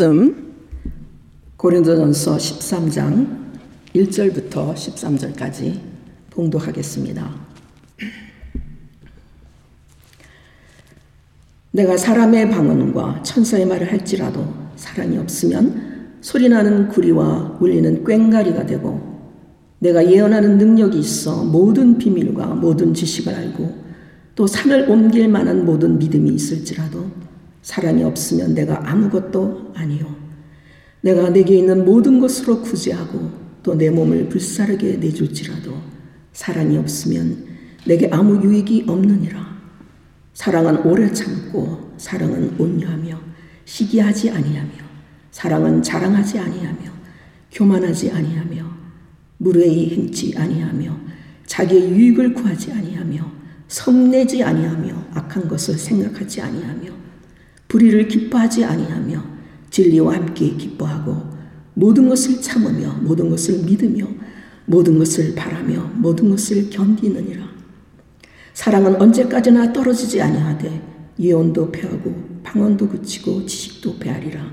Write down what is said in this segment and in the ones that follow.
말씀 고린도전서 13장 1절부터 13절까지 봉독하겠습니다. 내가 사람의 방언과 천사의 말을 할지라도 사랑이 없으면 소리나는 구리와 울리는 꽹가리가 되고 내가 예언하는 능력이 있어 모든 비밀과 모든 지식을 알고 또 산을 옮길 만한 모든 믿음이 있을지라도 사랑이 없으면 내가 아무것도 아니요. 내가 내게 있는 모든 것으로 구제하고 또 내 몸을 불사르게 내줄지라도 사랑이 없으면 내게 아무 유익이 없느니라. 사랑은 오래 참고 사랑은 온유하며 시기하지 아니하며 사랑은 자랑하지 아니하며 교만하지 아니하며 무례히 행치 아니하며 자기의 유익을 구하지 아니하며 성내지 아니하며 악한 것을 생각하지 아니하며 불의를 기뻐하지 아니하며 진리와 함께 기뻐하고 모든 것을 참으며 모든 것을 믿으며 모든 것을 바라며 모든 것을 견디느니라. 사랑은 언제까지나 떨어지지 아니하되 예언도 패하고 방언도 그치고 지식도 패하리라.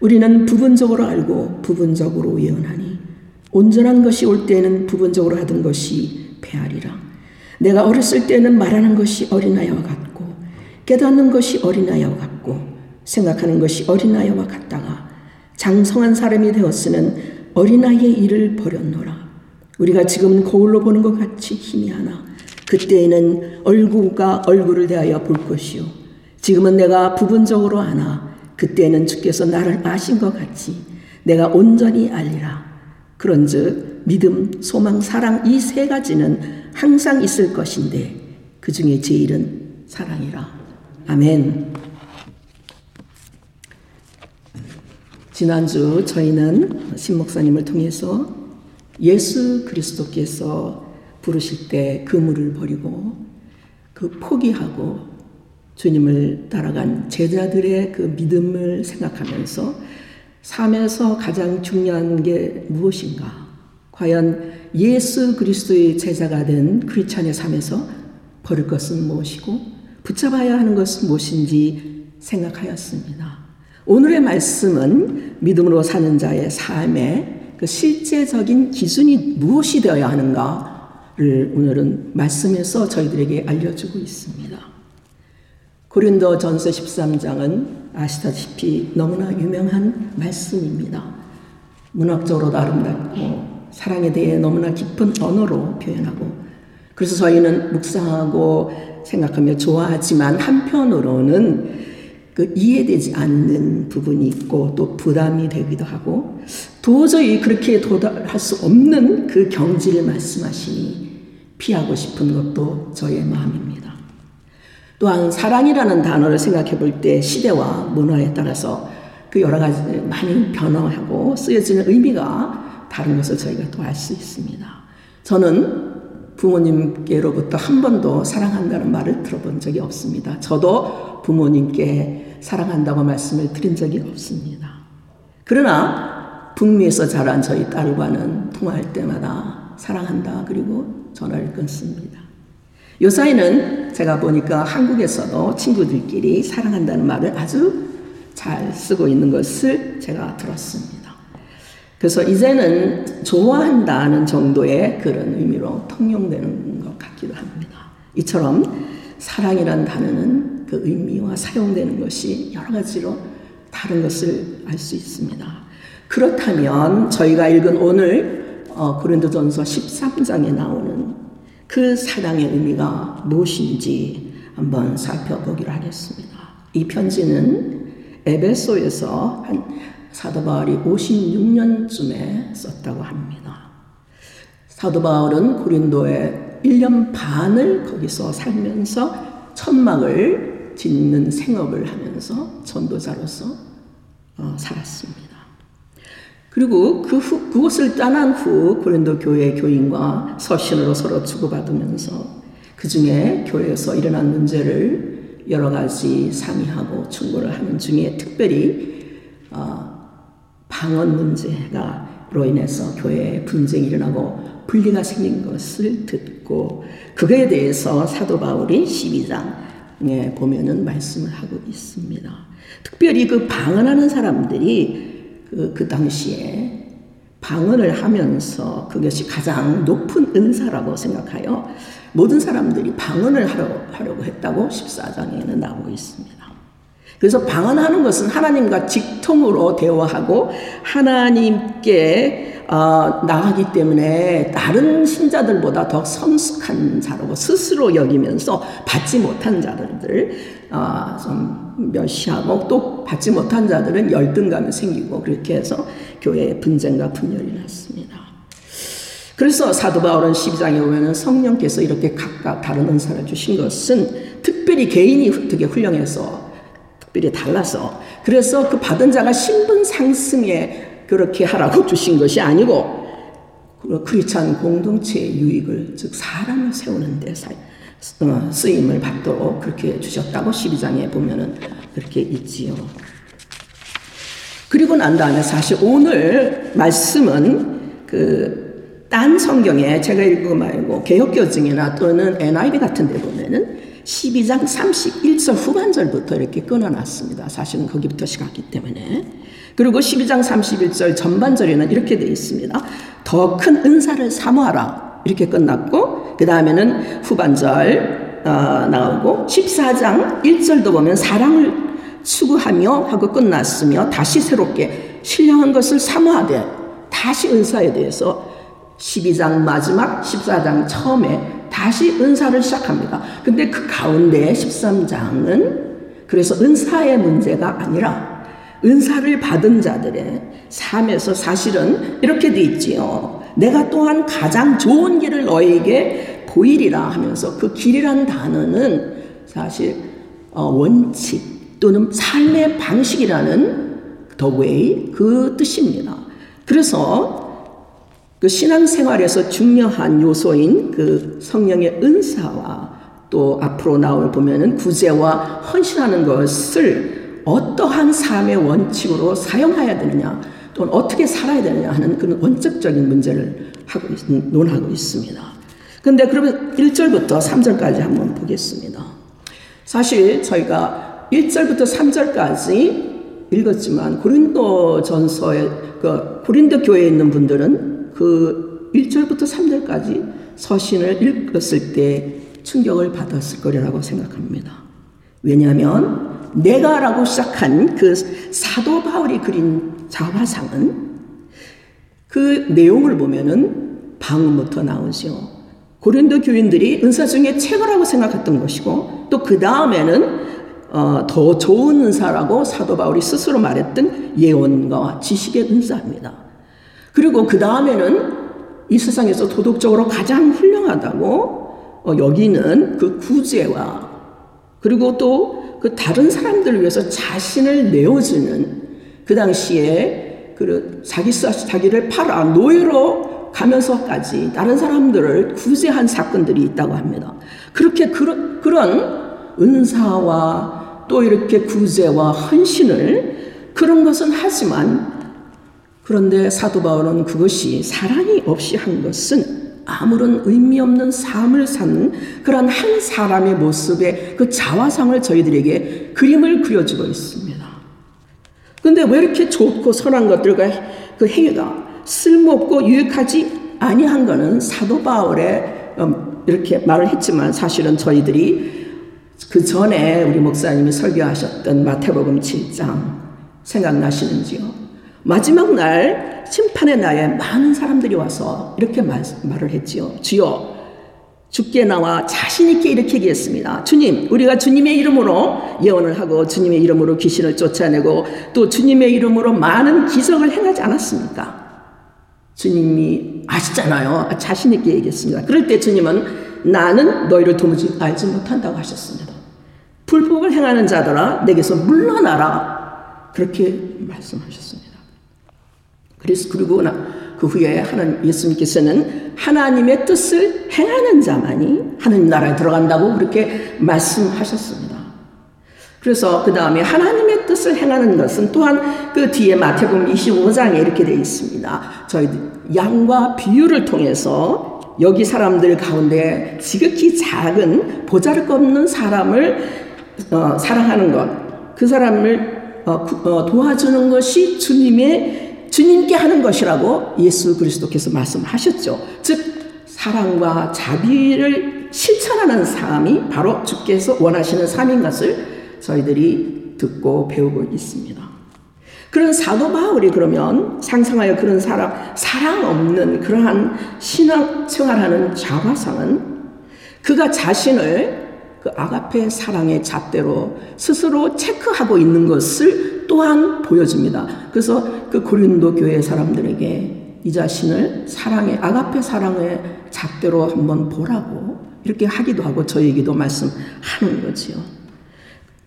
우리는 부분적으로 알고 부분적으로 예언하니 온전한 것이 올 때에는 부분적으로 하던 것이 패하리라. 내가 어렸을 때는 말하는 것이 어린아이와 같고 깨닫는 것이 어린아이와 같고 생각하는 것이 어린아이와 같다가 장성한 사람이 되었으는 어린아이의 일을 버렸노라. 우리가 지금은 거울로 보는 것 같이 희미하나 그때에는 얼굴과 얼굴을 대하여 볼 것이요. 지금은 내가 부분적으로 아나 그때는 주께서 나를 아신 것 같이 내가 온전히 알리라. 그런즉 믿음, 소망, 사랑 이 세 가지는 항상 있을 것인데 그 중에 제일은 사랑이라. 아멘. 지난주 저희는 신 목사님을 통해서 예수 그리스도께서 부르실 때 그물을 버리고 그 포기하고 주님을 따라간 제자들의 그 믿음을 생각하면서 삶에서 가장 중요한 게 무엇인가? 과연 예수 그리스도의 제자가 된 크리스찬의 삶에서 버릴 것은 무엇이고 붙잡아야 하는 것은 무엇인지 생각하였습니다. 오늘의 말씀은 믿음으로 사는 자의 삶의 그 실제적인 기준이 무엇이 되어야 하는가를 오늘은 말씀에서 저희들에게 알려주고 있습니다. 고린도 전서 13장은 아시다시피 너무나 유명한 말씀입니다. 문학적으로도 아름답고 사랑에 대해 너무나 깊은 언어로 표현하고 그래서 저희는 묵상하고 생각하며 좋아하지만 한편으로는 그 이해되지 않는 부분이 있고 또 부담이 되기도 하고 도저히 그렇게 도달할 수 없는 그 경지를 말씀하시니 피하고 싶은 것도 저의 마음입니다. 또한 사랑이라는 단어를 생각해 볼 때 시대와 문화에 따라서 그 여러 가지 많이 변화하고 쓰여지는 의미가 다른 것을 저희가 또 알 수 있습니다. 저는 부모님께로부터 한 번도 사랑한다는 말을 들어본 적이 없습니다. 저도 부모님께 사랑한다고 말씀을 드린 적이 없습니다. 그러나 북미에서 자란 저희 딸과는 통화할 때마다 사랑한다 그리고 전화를 끊습니다. 요사이는 제가 보니까 한국에서도 친구들끼리 사랑한다는 말을 아주 잘 쓰고 있는 것을 제가 들었습니다. 그래서 이제는 좋아한다는 정도의 그런 의미로 통용되는 것 같기도 합니다. 이처럼 사랑이란 단어는 그 의미와 사용되는 것이 여러 가지로 다른 것을 알 수 있습니다. 그렇다면 저희가 읽은 오늘 어, 고린도전서 13장에 나오는 그 사랑의 의미가 무엇인지 한번 살펴보기로 하겠습니다. 이 편지는 에베소에서 한 사도 바울이 56년쯤에 썼다고 합니다. 사도 바울은 고린도에 1년 반을 거기서 살면서 천막을 짓는 생업을 하면서 전도자로서 어, 살았습니다. 그리고 그 후, 그곳을 떠난 후 고린도 교회 교인과 서신으로 서로 주고받으면서 그 중에 교회에서 일어난 문제를 여러 가지 상의하고 충고를 하는 중에 특별히 어, 방언 문제가로 인해서 교회에 분쟁이 일어나고 분리가 생긴 것을 듣고 그거에 대해서 사도 바울이 12장 예, 보면은 말씀을 하고 있습니다. 특별히 그 방언하는 사람들이 그, 그 당시에 방언을 하면서 그것이 가장 높은 은사라고 생각하여 모든 사람들이 방언을 하려, 하려고 했다고 14장에는 나오고 있습니다. 그래서 방언하는 것은 하나님과 직통으로 대화하고 하나님께 어, 나가기 때문에 다른 신자들보다 더 성숙한 자라고 스스로 여기면서 받지 못한 자들을 어, 좀 멸시하고 또 받지 못한 자들은 열등감이 생기고 그렇게 해서 교회에 분쟁과 분열이 났습니다. 그래서 사도 바울은 12장에 보면 성령께서 이렇게 각각 다른 은사를 주신 것은 특별히 개인이 되게 훌륭해서 특별히 달라서 그래서 그 받은 자가 신분 상승에 그렇게 하라고 주신 것이 아니고 크리스찬 공동체의 유익을 즉 사람을 세우는 데 어, 쓰임을 받도록 그렇게 주셨다고 12장에 보면은 그렇게 있지요. 그리고 난 다음에 사실 오늘 말씀은 그 딴 성경에 제가 읽고 말고 개혁교증이나 또는 NIV 같은 데 보면은 12장 31절 후반절부터 이렇게 끊어놨습니다. 사실은 거기부터 시작하기 때문에. 그리고 12장 31절 전반절에는 이렇게 되어 있습니다. 더 큰 은사를 사모하라. 이렇게 끝났고, 그 다음에는 후반절 어, 나오고, 14장 1절도 보면 사랑을 추구하며 하고 끝났으며, 다시 새롭게 신령한 것을 사모하되, 다시 은사에 대해서 12장 마지막 14장 처음에 다시 은사를 시작합니다. 근데 그 가운데 13장은 그래서 은사의 문제가 아니라 은사를 받은 자들의 삶에서 사실은 이렇게 돼 있지요. 내가 또한 가장 좋은 길을 너에게 보이리라 하면서 그 길이란 단어는 사실 어, 원칙 또는 삶의 방식이라는 the way 그 뜻입니다. 그래서 그 신앙생활에서 중요한 요소인 그 성령의 은사와 또 앞으로 나올 보면은 구제와 헌신하는 것을 어떠한 삶의 원칙으로 사용해야 되느냐, 또는 어떻게 살아야 되느냐 하는 그런 원칙적인 문제를 하고 논하고 있습니다. 근데 그러면 1절부터 3절까지 한번 보겠습니다. 사실 저희가 1절부터 3절까지 읽었지만 고린도 전서의 그 고린도 교회에 있는 분들은 그 1절부터 3절까지 서신을 읽었을 때 충격을 받았을 거라고 생각합니다. 왜냐하면 내가라고 시작한 그 사도 바울이 그린 자화상은 그 내용을 보면은 방음부터 나오죠. 고린도 교인들이 은사 중에 최고라고 생각했던 것이고 또 그 다음에는 어, 더 좋은 은사라고 사도 바울이 스스로 말했던 예언과 지식의 은사입니다. 그리고 그 다음에는 이 세상에서 도덕적으로 가장 훌륭하다고 어, 여기는 그 구제와 그리고 또 그 다른 사람들을 위해서 자신을 내어주는 그 당시에 그 자기 자기를 팔아 노예로 가면서까지 다른 사람들을 구제한 사건들이 있다고 합니다. 그렇게 그런 그런 은사와 또 이렇게 구제와 헌신을 그런 것은 하지만 그런데 사도 바울은 그것이 사랑이 없이 한 것은 아무런 의미 없는 삶을 사는 그런 한 사람의 모습의 그 자화상을 저희들에게 그림을 그려주고 있습니다. 근데 왜 이렇게 좋고 선한 것들과 그 행위가 쓸모없고 유익하지 아니한 거는 사도 바울의 음, 이렇게 말을 했지만 사실은 저희들이 그 전에 우리 목사님이 설교하셨던 마태복음 7장 생각나시는지요? 마지막 날 심판의 날에 많은 사람들이 와서 이렇게 말, 말을 했지요. 주여, 죽게 나와 자신 있게 이렇게 얘기했습니다. 주님, 우리가 주님의 이름으로 예언을 하고 주님의 이름으로 귀신을 쫓아내고 또 주님의 이름으로 많은 기적을 행하지 않았습니까? 주님이 아시잖아요. 자신 있게 얘기했습니다. 그럴 때 주님은 나는 너희를 도무지 알지 못한다고 하셨습니다. 불법을 행하는 자들아, 내게서 물러나라. 그렇게 말씀하셨습니다. 그래서 그리고 그 후에 하나님 예수님께서는 하나님의 뜻을 행하는 자만이 하나님 나라에 들어간다고 그렇게 말씀하셨습니다. 그래서 그 다음에 하나님의 뜻을 행하는 것은 또한 그 뒤에 마태복음 25장에 이렇게 되어 있습니다. 저희 양과 비유를 통해서 여기 사람들 가운데 지극히 작은 보잘것없는 사람을 어, 사랑하는 것, 그 사람을 어, 어, 도와주는 것이 주님의 주님께 하는 것이라고 예수 그리스도께서 말씀하셨죠. 즉 사랑과 자비를 실천하는 삶이 바로 주께서 원하시는 삶인 것을 저희들이 듣고 배우고 있습니다. 그런 사도 바울이 그러면 상상하여 그런 사람, 사랑 없는 그러한 신앙 생활하는 자화상은 그가 자신을 그 아가페 사랑의 잣대로 스스로 체크하고 있는 것을 또한 보여줍니다. 그래서 그 고린도 교회 사람들에게 이 자신을 사랑의 아가페 사랑의 잣대로 한번 보라고 이렇게 하기도 하고 저에게도 말씀하는 거지요.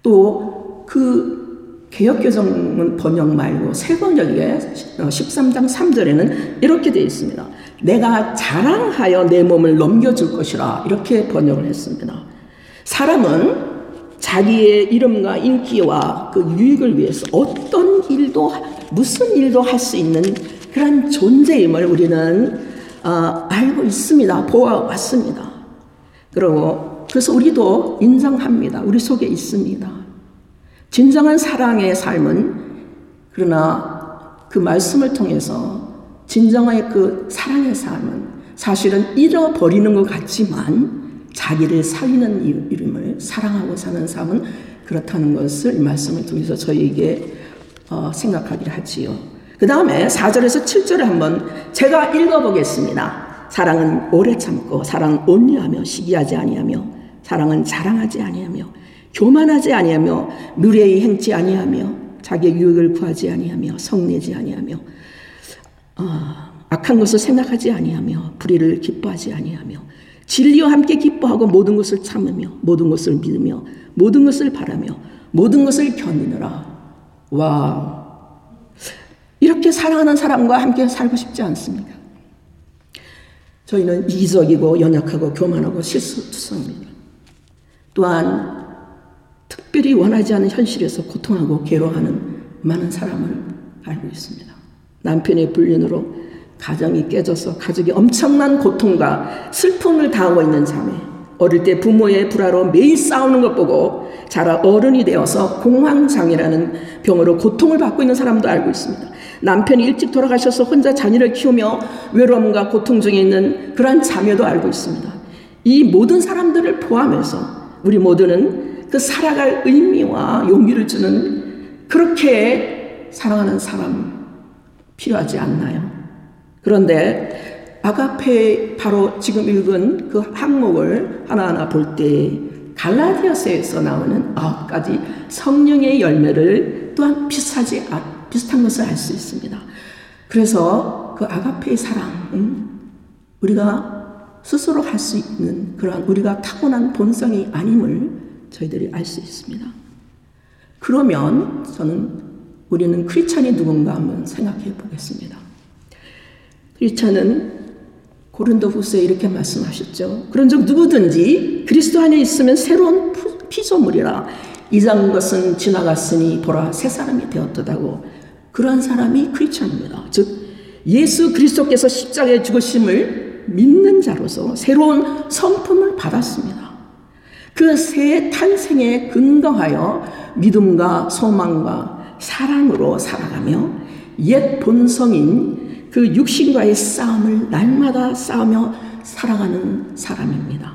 또 그 개혁개정문 번역 말고 새 번역에 13장 3절에는 이렇게 되어 있습니다. 내가 자랑하여 내 몸을 넘겨줄 것이라 이렇게 번역을 했습니다. 사람은 자기의 이름과 인기와 그 유익을 위해서 어떤 일도 무슨 일도 할 수 있는 그런 존재임을 우리는 어, 알고 있습니다. 보아왔습니다. 그리고 그래서 우리도 인정합니다. 우리 속에 있습니다. 진정한 사랑의 삶은 그러나 그 말씀을 통해서 진정한 그 사랑의 삶은 사실은 잃어버리는 것 같지만 자기를 살리는 이름을 사랑하고 사는 삶은 그렇다는 것을 이 말씀을 통해서 저희에게 어, 생각하기를 하지요. 그 다음에 4절에서 7절을 한번 제가 읽어보겠습니다. 사랑은 오래 참고 사랑은 온유하며 시기하지 아니하며 사랑은 자랑하지 아니하며 교만하지 아니하며 누레히 행치 아니하며 자기의 유익을 구하지 아니하며 성내지 아니하며 어, 악한 것을 생각하지 아니하며 불의를 기뻐하지 아니하며 진리와 함께 기뻐하고 모든 것을 참으며 모든 것을 믿으며 모든 것을 바라며 모든 것을 견디느라 와 이렇게 사랑하는 사람과 함께 살고 싶지 않습니까? 저희는 이기적이고 연약하고 교만하고 실수투성입니다. 또한 특별히 원하지 않는 현실에서 고통하고 괴로워하는 많은 사람을 알고 있습니다. 남편의 불륜으로 가정이 깨져서 가족이 엄청난 고통과 슬픔을 당하고 있는 자매, 어릴 때 부모의 불화로 매일 싸우는 것 보고 자라 어른이 되어서 공황장애라는 병으로 고통을 받고 있는 사람도 알고 있습니다. 남편이 일찍 돌아가셔서 혼자 자녀를 키우며 외로움과 고통 중에 있는 그러한 자매도 알고 있습니다. 이 모든 사람들을 포함해서 우리 모두는 그 살아갈 의미와 용기를 주는 그렇게 사랑하는 사람 필요하지 않나요? 그런데 아가페 바로 지금 읽은 그 항목을 하나하나 볼 때 갈라디아서에서 나오는 아홉 가지 성령의 열매를 또한 비슷하지 비슷한 것을 알 수 있습니다. 그래서 그 아가페의 사랑 우리가 스스로 할 수 있는 그러한 우리가 타고난 본성이 아님을 저희들이 알 수 있습니다. 그러면 저는 우리는 크리스찬이 누군가 한번 생각해 보겠습니다. 크리스찬은 고린도 후서에 이렇게 말씀하셨죠. 그런즉 누구든지 그리스도 안에 있으면 새로운 피조물이라 이전 것은 지나갔으니 보라 새 사람이 되었다고 그런 사람이 크리스찬입니다. 즉 예수 그리스도께서 십자가에 죽으심을 믿는 자로서 새로운 성품을 받았습니다. 그 새 탄생에 근거하여 믿음과 소망과 사랑으로 살아가며 옛 본성인 그 육신과의 싸움을 날마다 싸우며 살아가는 사람입니다.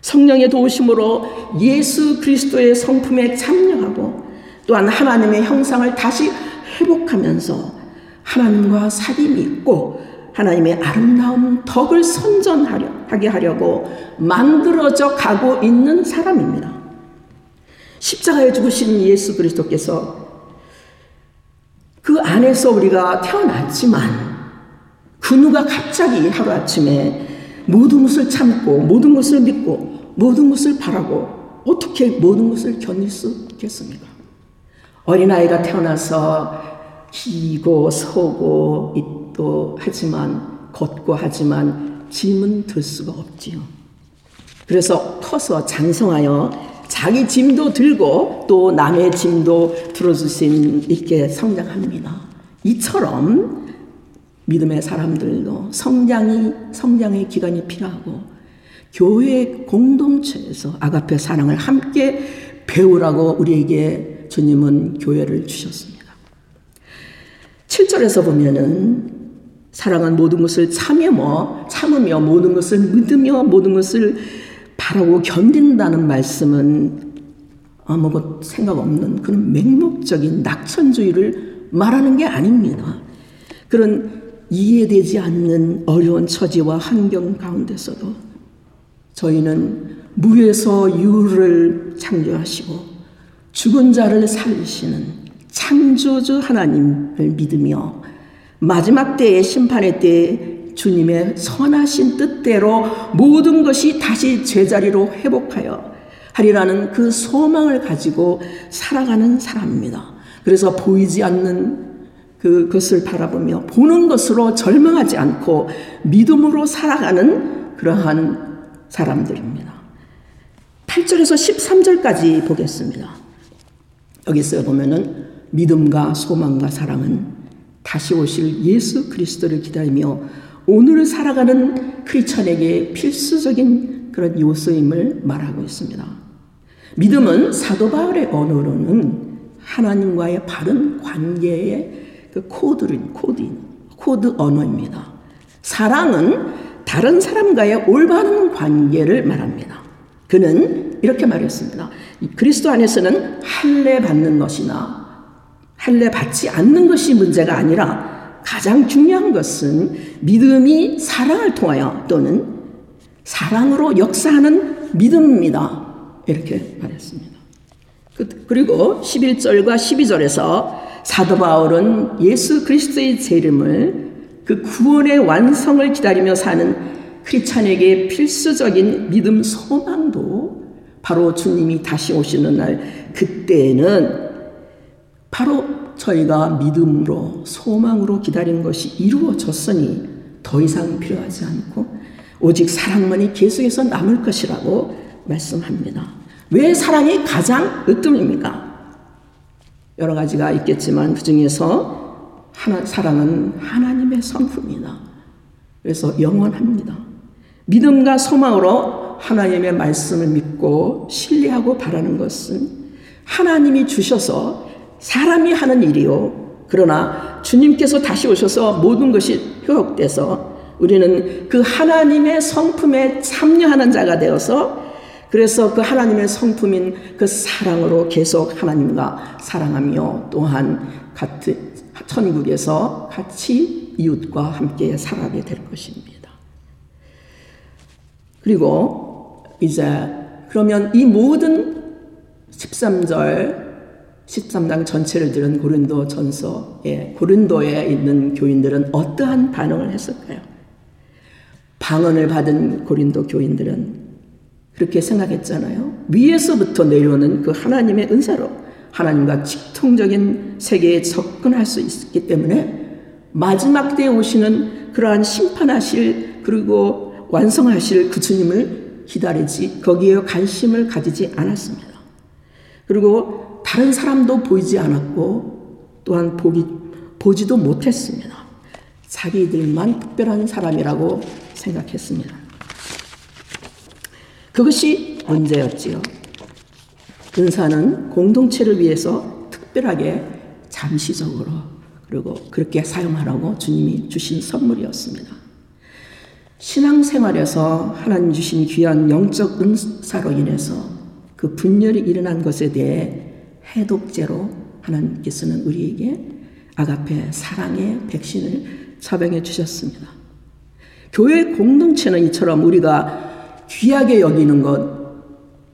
성령의 도우심으로 예수 그리스도의 성품에 참여하고 또한 하나님의 형상을 다시 회복하면서 하나님과 사귐이 있고 하나님의 아름다운 덕을 선전하게 하려고 만들어져 가고 있는 사람입니다. 십자가에 죽으신 예수 그리스도께서 그 안에서 우리가 태어났지만 그 누가 갑자기 하루아침에 모든 것을 참고 모든 것을 믿고 모든 것을 바라고 어떻게 모든 것을 견딜 수 있겠습니까? 어린아이가 태어나서 기고 서고 또 하지만 걷고 하지만 짐은 들 수가 없지요. 그래서 커서 장성하여 자기 짐도 들고 또 남의 짐도 들어줄 수 있게 성장합니다. 이처럼 믿음의 사람들도 성장이 성장의 기간이 필요하고 교회 공동체에서 아가페 사랑을 함께 배우라고 우리에게 주님은 교회를 주셨습니다. 7절에서 보면은 사랑은 모든 것을 참으며 참으며 모든 것을 믿으며 모든 것을 바라고 견딘다는 말씀은 아무것 생각 없는 그런 맹목적인 낙천주의를 말하는 게 아닙니다. 그런 이해되지 않는 어려운 처지와 환경 가운데서도 저희는 무에서 유를 창조하시고 죽은 자를 살리시는 창조주 하나님을 믿으며 마지막 때의 심판의 때에 주님의 선하신 뜻대로 모든 것이 다시 제자리로 회복하여 하리라는 그 소망을 가지고 살아가는 사람입니다. 그래서 보이지 않는 그것을 바라보며 보는 것으로 절망하지 않고 믿음으로 살아가는 그러한 사람들입니다. 8절에서 13절까지 보겠습니다. 여기서 보면은 믿음과 소망과 사랑은 다시 오실 예수 그리스도를 기다리며 오늘 살아가는 크리스천에게 필수적인 그런 요소임을 말하고 있습니다. 믿음은 사도 바울의 언어로는 하나님과의 바른 관계의 그 코드인 코드인 코드 언어입니다. 사랑은 다른 사람과의 올바른 관계를 말합니다. 그는 이렇게 말했습니다. 그리스도 안에서는 할례 받는 것이나 할례 받지 않는 것이 문제가 아니라 가장 중요한 것은 믿음이 사랑을 통하여 또는 사랑으로 역사하는 믿음입니다. 이렇게 말했습니다. 그, 그리고 11절과 12절에서 사도 바울은 예수 그리스도의 재림을 그 구원의 완성을 기다리며 사는 크리찬에게 필수적인 믿음 소망도 바로 주님이 다시 오시는 날 그때에는 바로 저희가 믿음으로 소망으로 기다린 것이 이루어졌으니 더 이상 필요하지 않고 오직 사랑만이 계속해서 남을 것이라고 말씀합니다. 왜 사랑이 가장 으뜸입니까? 여러 가지가 있겠지만 그 중에서 하나, 사랑은 하나님의 성품이다. 그래서 영원합니다. 믿음과 소망으로 하나님의 말씀을 믿고 신뢰하고 바라는 것은 하나님이 주셔서 사람이 하는 일이요. 그러나 주님께서 다시 오셔서 모든 것이 회복돼서 우리는 그 하나님의 성품에 참여하는 자가 되어서 그래서 그 하나님의 성품인 그 사랑으로 계속 하나님과 사랑하며 또한 같은 천국에서 같이 이웃과 함께 살아가게 될 것입니다. 그리고 이제 그러면 이 모든 13절 13장 전체를 들은 고린도 전서에 고린도에 있는 교인들은 어떠한 반응을 했을까요? 방언을 받은 고린도 교인들은 그렇게 생각했잖아요. 위에서부터 내려오는 그 하나님의 은사로 하나님과 직통적인 세계에 접근할 수 있기 때문에 마지막 때에 오시는 그러한 심판하실 그리고 완성하실 그 주님을 기다리지 거기에 관심을 가지지 않았습니다. 그리고 다른 사람도 보이지 않았고 또한 보기, 보지도 못했습니다. 자기들만 특별한 사람이라고 생각했습니다. 그것이 문제였지요. 은사는 공동체를 위해서 특별하게 잠시적으로 그리고 그렇게 사용하라고 주님이 주신 선물이었습니다. 신앙생활에서 하나님 주신 귀한 영적 은사로 인해서 그 분열이 일어난 것에 대해 해독제로 하나님께서는 우리에게 아가페 사랑의 백신을 처방해 주셨습니다. 교회 공동체는 이처럼 우리가 귀하게 여기는 것,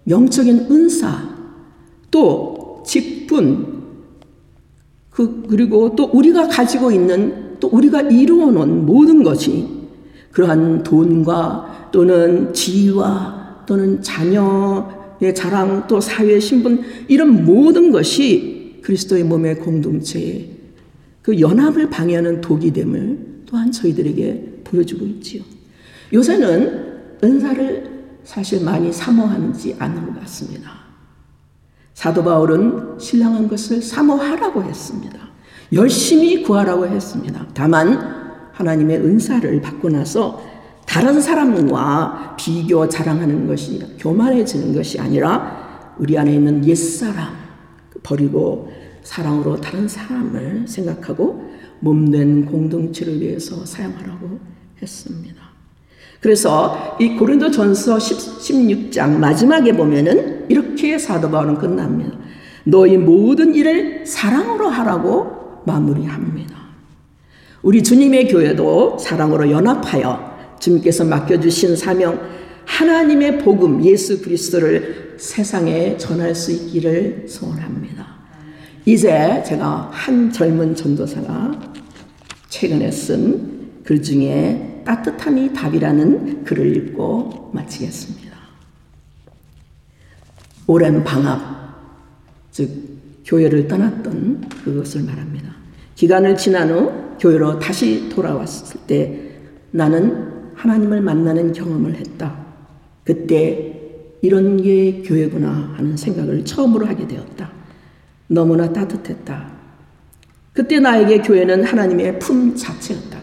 영적인 은사, 또 직분, 그, 그리고 또 우리가 가지고 있는 또 우리가 이루어 놓은 모든 것이 그러한 돈과 또는 지위와 또는 자녀의 자랑 또 사회 신분 이런 모든 것이 그리스도의 몸의 공동체에 그 연합을 방해하는 독이 됨을 또한 저희들에게 보여주고 있지요. 요새는 은사를 사실 많이 사모하는지 않는 것 같습니다. 사도 바울은 신랑한 것을 사모하라고 했습니다. 열심히 구하라고 했습니다. 다만 하나님의 은사를 받고 나서 다른 사람과 비교 자랑하는 것이 교만해지는 것이 아니라 우리 안에 있는 옛사람 버리고 사랑으로 다른 사람을 생각하고 몸된 공동체를 위해서 사용하라고 했습니다. 그래서 이 고린도 전서 16장 마지막에 보면은 이렇게 사도 바울은 끝납니다. 너희 모든 일을 사랑으로 하라고 마무리합니다. 우리 주님의 교회도 사랑으로 연합하여 주님께서 맡겨주신 사명 하나님의 복음 예수 그리스도를 세상에 전할 수 있기를 소원합니다. 이제 제가 한 젊은 전도사가 최근에 쓴 글 중에 따뜻함이 답이라는 글을 읽고 마치겠습니다. 오랜 방학, 즉 교회를 떠났던 그것을 말합니다. 기간을 지난 후 교회로 다시 돌아왔을 때 나는 하나님을 만나는 경험을 했다. 그때 이런 게 교회구나 하는 생각을 처음으로 하게 되었다. 너무나 따뜻했다. 그때 나에게 교회는 하나님의 품 자체였다.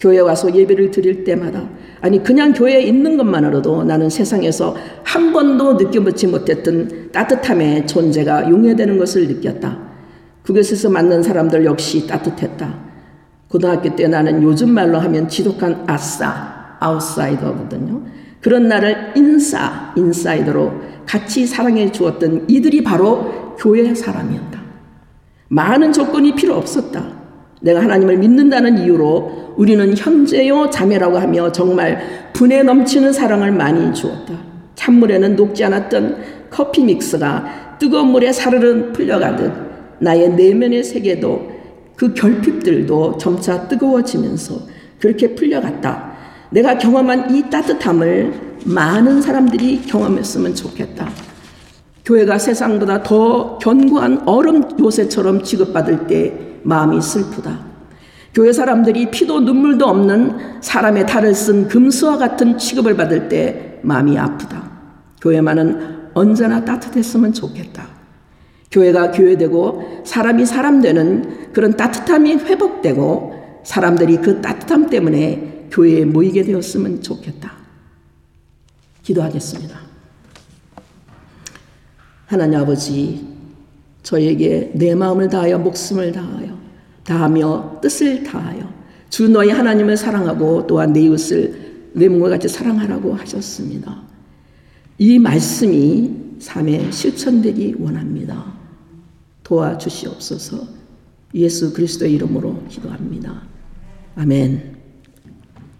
교회 와서 예배를 드릴 때마다 아니 그냥 교회에 있는 것만으로도 나는 세상에서 한 번도 느껴보지 못했던 따뜻함의 존재가 용해되는 것을 느꼈다. 그곳에서 만난 사람들 역시 따뜻했다. 고등학교 때 나는 요즘 말로 하면 지독한 아싸, 아웃사이더거든요. 그런 나를 인사, 인사이더로 같이 사랑해 주었던 이들이 바로 교회 사람이었다. 많은 조건이 필요 없었다. 내가 하나님을 믿는다는 이유로 우리는 형제요 자매라고 하며 정말 분에 넘치는 사랑을 많이 주었다. 찬물에는 녹지 않았던 커피 믹스가 뜨거운 물에 사르르 풀려가듯 나의 내면의 세계도 그 결핍들도 점차 뜨거워지면서 그렇게 풀려갔다. 내가 경험한 이 따뜻함을 많은 사람들이 경험했으면 좋겠다. 교회가 세상보다 더 견고한 얼음 요새처럼 취급받을 때 마음이 슬프다. 교회 사람들이 피도 눈물도 없는 사람의 탈을 쓴 금수와 같은 취급을 받을 때 마음이 아프다. 교회만은 언제나 따뜻했으면 좋겠다. 교회가 교회되고 사람이 사람 되는 그런 따뜻함이 회복되고 사람들이 그 따뜻함 때문에 교회에 모이게 되었으면 좋겠다. 기도하겠습니다. 하나님 아버지, 저에게 내 마음을 다하여 목숨을 다하여 다하며 뜻을 다하여 주 너희 하나님을 사랑하고 또한 내 이웃을 내 몸과 같이 사랑하라고 하셨습니다. 이 말씀이 삶에 실천되기 원합니다. 도와주시옵소서 예수 그리스도의 이름으로 기도합니다. 아멘.